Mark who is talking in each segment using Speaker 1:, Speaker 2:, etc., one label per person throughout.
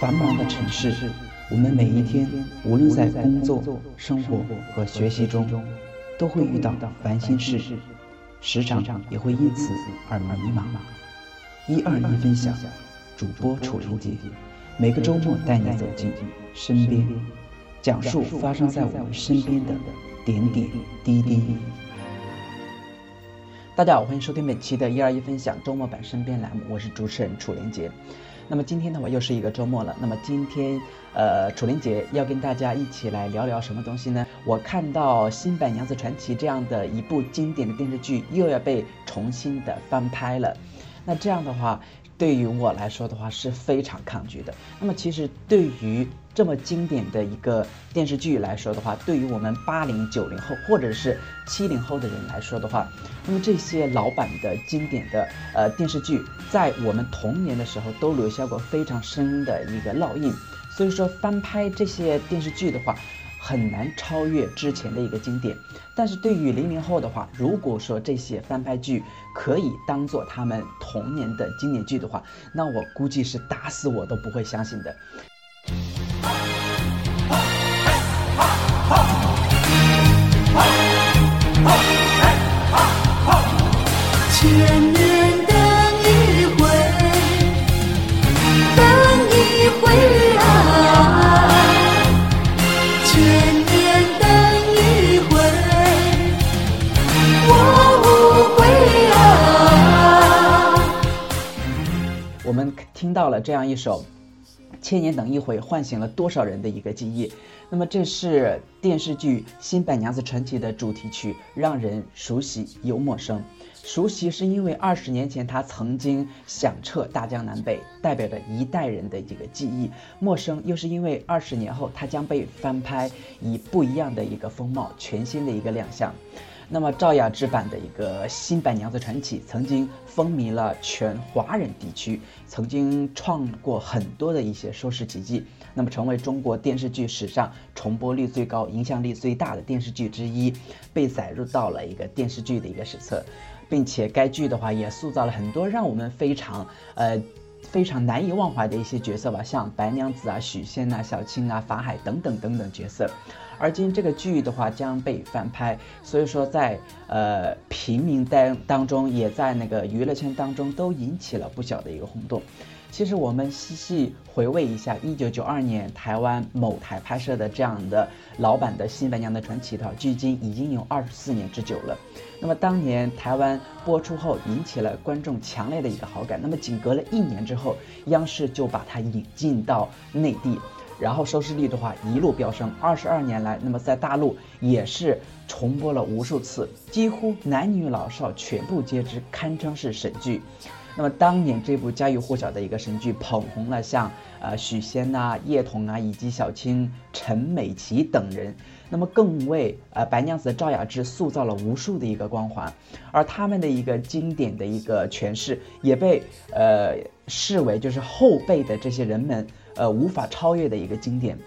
Speaker 1: 繁忙的城市，我们每一天，无论在工作、生活和学习中，都会遇到烦心事，时常也会因此而迷茫。一二一分享，主播楚林杰，每个周末带你走进身边，讲述发生在我们身边的点点滴滴。大家好，欢迎收听本期的一二一分享周末版身边栏目，我是主持人楚连杰。那么今天呢，我又是一个周末了，那么今天呃楚玲姐要跟大家一起来聊聊什么东西呢？我看到《新白娘子传奇》这样的一部经典的电视剧又要被重新的翻拍了，那这样的话。对于我来说的话是非常抗拒的。那么其实对于这么经典的一个电视剧来说的话，对于我们八零九零后或者是七零后的人来说的话，那么这些老版的经典的呃电视剧，在我们童年的时候都留下过非常深的一个烙印。所以说翻拍这些电视剧的话。很难超越之前的一个经典，但是对于零零后的话，如果说这些翻拍剧可以当做他们童年的经典剧的话，那我估计是打死我都不会相信的。
Speaker 2: 千年等一回，等一回啊！千年等一回，我无悔啊！
Speaker 1: 我们听到了这样一首《千年等一回》，唤醒了多少人的一个记忆。那么，这是电视剧《新白娘子传奇》的主题曲，让人熟悉又陌生。熟悉是因为二十年前他曾经响彻大江南北，代表着一代人的这个记忆；陌生又是因为二十年后他将被翻拍，以不一样的一个风貌，全新的一个亮相。那么赵雅芝版的一个《新白娘子传奇》曾经风靡了全华人地区，曾经创过很多的一些收视奇迹，那么成为中国电视剧史上重播率最高、影响力最大的电视剧之一，被载入到了一个电视剧的一个史册，并且该剧的话也塑造了很多让我们非常呃。非常难以忘怀的一些角色吧，像白娘子啊、许仙呐、小青啊、法海等等等等角色。而今这个剧的话将被翻拍，所以说在呃平民当当中，也在那个娱乐圈当中都引起了不小的一个轰动。其实我们细细回味一下，一九九二年台湾某台拍摄的这样的老版的《新白娘子传奇》的，距今已经有二十四年之久了。那么当年台湾播出后，引起了观众强烈的一个好感。那么仅隔了一年之后，央视就把它引进到内地，然后收视率的话一路飙升。二十二年来，那么在大陆也是重播了无数次，几乎男女老少全部皆知，堪称是神剧。那么当年这部家喻户晓的一个神剧，捧红了像呃许仙呐、叶童啊，以及小青、陈美琪等人。那么更为呃白娘子赵雅芝塑造了无数的一个光环，而他们的一个经典的一个诠释，也被呃视为就是后辈的这些人们呃无法超越的一个经典。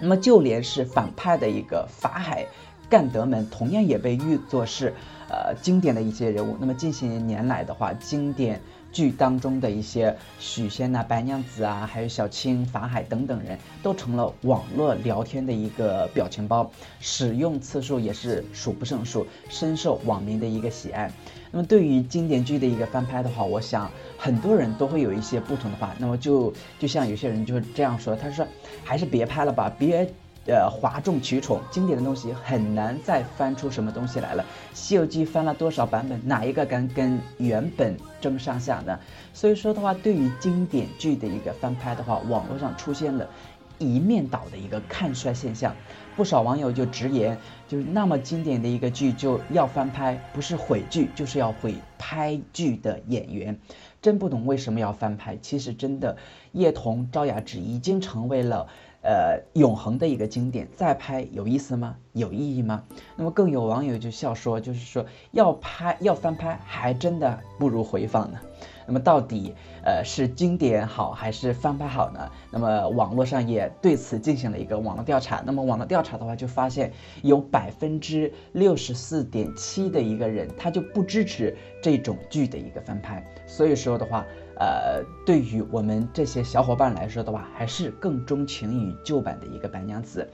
Speaker 1: 那么就连是反派的一个法海干德们，同样也被誉作是呃经典的一些人物。那么近些年来的话，经典。剧当中的一些许仙呐、白娘子啊，还有小青、法海等等人都成了网络聊天的一个表情包，使用次数也是数不胜数，深受网民的一个喜爱。那么对于经典剧的一个翻拍的话，我想很多人都会有一些不同的话。那么就就像有些人就是这样说，他说还是别拍了吧，别。呃，哗众取宠，经典的东西很难再翻出什么东西来了。《西游记》翻了多少版本，哪一个敢跟原本争上下呢？所以说的话，对于经典剧的一个翻拍的话，网络上出现了一面倒的一个看衰现象。不少网友就直言，就是那么经典的一个剧就要翻拍，不是毁剧，就是要毁拍剧的演员。真不懂为什么要翻拍。其实真的，叶童、赵雅芝已经成为了。呃，永恒的一个经典，再拍有意思吗？有意义吗？那么更有网友就笑说，就是说要拍要翻拍，还真的不如回放呢。那么到底呃是经典好还是翻拍好呢？那么网络上也对此进行了一个网络调查。那么网络调查的话，就发现有百分之六十四点七的一个人，他就不支持这种剧的一个翻拍。所以说的话。呃，对于我们这些小伙伴来说的话，还是更钟情于旧版的一个白娘子。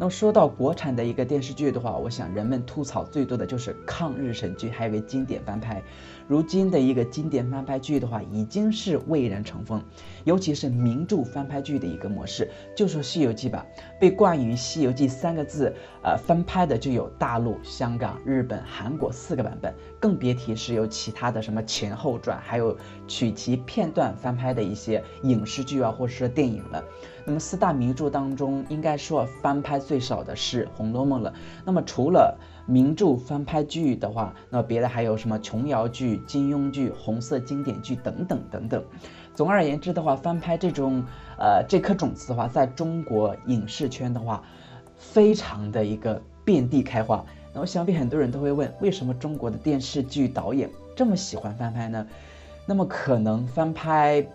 Speaker 1: 那说到国产的一个电视剧的话，我想人们吐槽最多的就是抗日神剧，还有个经典翻拍。如今的一个经典翻拍剧的话，已经是蔚然成风，尤其是名著翻拍剧的一个模式。就说《西游记》吧，被冠于《西游记》三个字，呃，翻拍的就有大陆、香港、日本、韩国四个版本，更别提是有其他的什么前后传，还有取其片段翻拍的一些影视剧啊，或者是电影了。那么四大名著当中，应该说翻拍最少的是《红楼梦》了。那么除了名著翻拍剧的话，那别的还有什么琼瑶剧、金庸剧、红色经典剧等等等等。总而言之的话，翻拍这种呃这颗种子的话，在中国影视圈的话，非常的一个遍地开花。那我想必很多人都会问，为什么中国的电视剧导演这么喜欢翻拍呢？那么可能翻拍。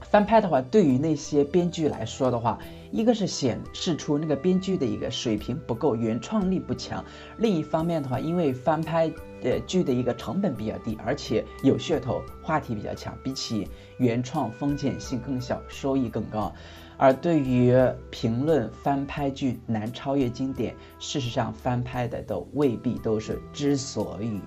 Speaker 1: 翻拍的话，对于那些编剧来说的话，一个是显示出那个编剧的一个水平不够，原创力不强；另一方面的话，因为翻拍呃剧的一个成本比较低，而且有噱头，话题比较强，比起原创风险性更小，收益更高。而对于评论翻拍剧难超越经典，事实上翻拍的都未必都是之所以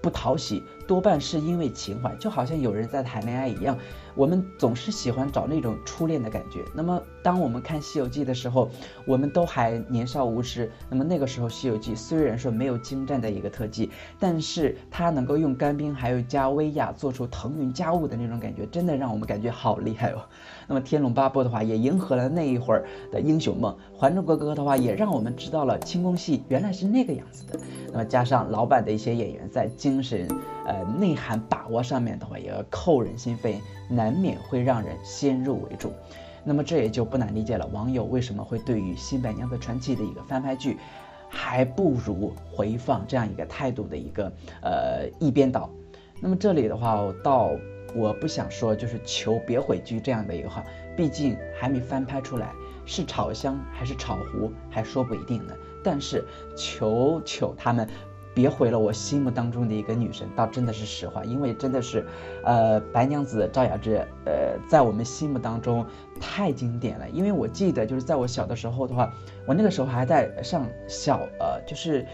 Speaker 1: 不讨喜，多半是因为情怀，就好像有人在谈恋爱一样。我们总是喜欢找那种初恋的感觉。那么，当我们看《西游记》的时候，我们都还年少无知。那么那个时候，《西游记》虽然说没有精湛的一个特技，但是它能够用干冰还有加威亚做出腾云驾雾的那种感觉，真的让我们感觉好厉害哦。那么《天龙八部》的话，也迎合了那一会儿的英雄梦；《还珠格格》的话，也让我们知道了清宫戏原来是那个样子的。那么加上老版的一些演员在精神、呃内涵把握上面的话，也要扣人心扉。难免会让人先入为主，那么这也就不难理解了。网友为什么会对于《新白娘子传奇》的一个翻拍剧，还不如回放这样一个态度的一个呃一边倒？那么这里的话，倒我不想说就是求别毁剧这样的一个话，毕竟还没翻拍出来，是炒香还是炒糊还说不一定呢。但是求求他们。别毁了我心目当中的一个女神，倒真的是实话，因为真的是，呃，白娘子赵雅芝，呃，在我们心目当中太经典了。因为我记得，就是在我小的时候的话，我那个时候还在上小，呃，就是。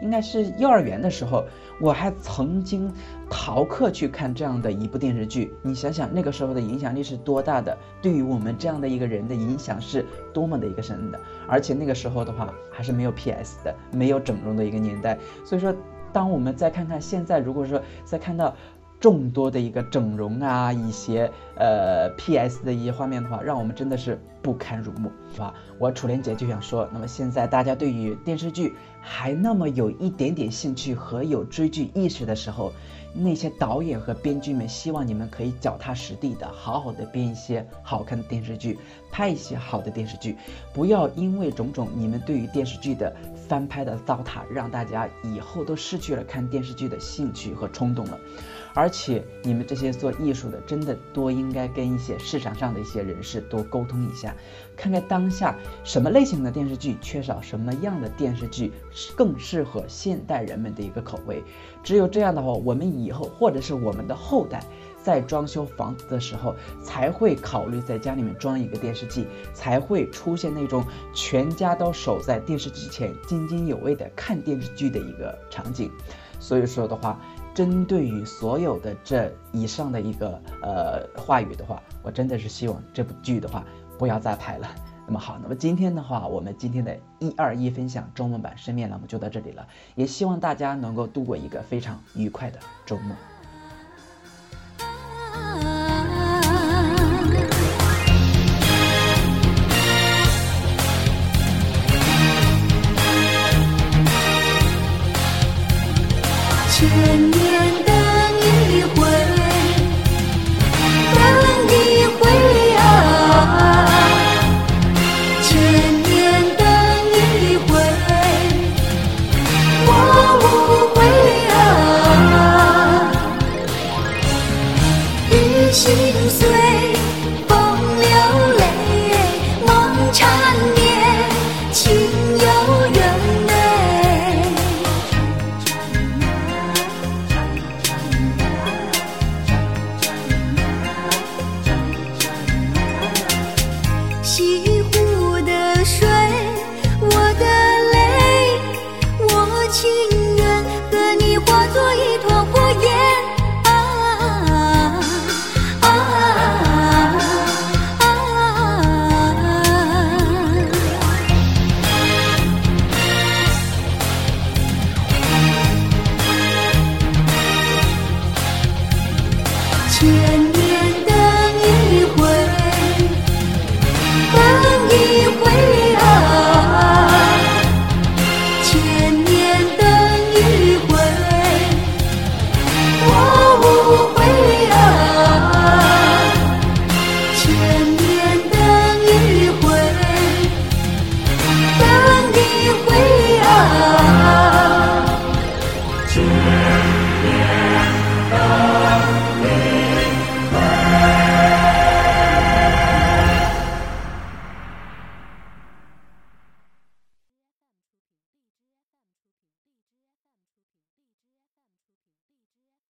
Speaker 1: 应该是幼儿园的时候，我还曾经逃课去看这样的一部电视剧。你想想那个时候的影响力是多大的，对于我们这样的一个人的影响是多么的一个深的。而且那个时候的话，还是没有 PS 的，没有整容的一个年代。所以说，当我们再看看现在，如果说再看到。众多的一个整容啊，一些呃 PS 的一些画面的话，让我们真的是不堪入目，是吧？我楚莲姐就想说，那么现在大家对于电视剧还那么有一点点兴趣和有追剧意识的时候，那些导演和编剧们希望你们可以脚踏实地的，好好的编一些好看的电视剧，拍一些好的电视剧，不要因为种种你们对于电视剧的翻拍的糟蹋，让大家以后都失去了看电视剧的兴趣和冲动了。而且你们这些做艺术的，真的多应应该跟一些市场上的一些人士多沟通一下，看看当下什么类型的电视剧缺少什么样的电视剧更适合现代人们的一个口味。只有这样的话，我们以后或者是我们的后代在装修房子的时候，才会考虑在家里面装一个电视机，才会出现那种全家都守在电视机前津津有味的看电视剧的一个场景。所以说的话。针对于所有的这以上的一个呃话语的话，我真的是希望这部剧的话不要再拍了。那么好，那么今天的话，我们今天的一二一分享中文版深面栏目就到这里了，也希望大家能够度过一个非常愉快的周末。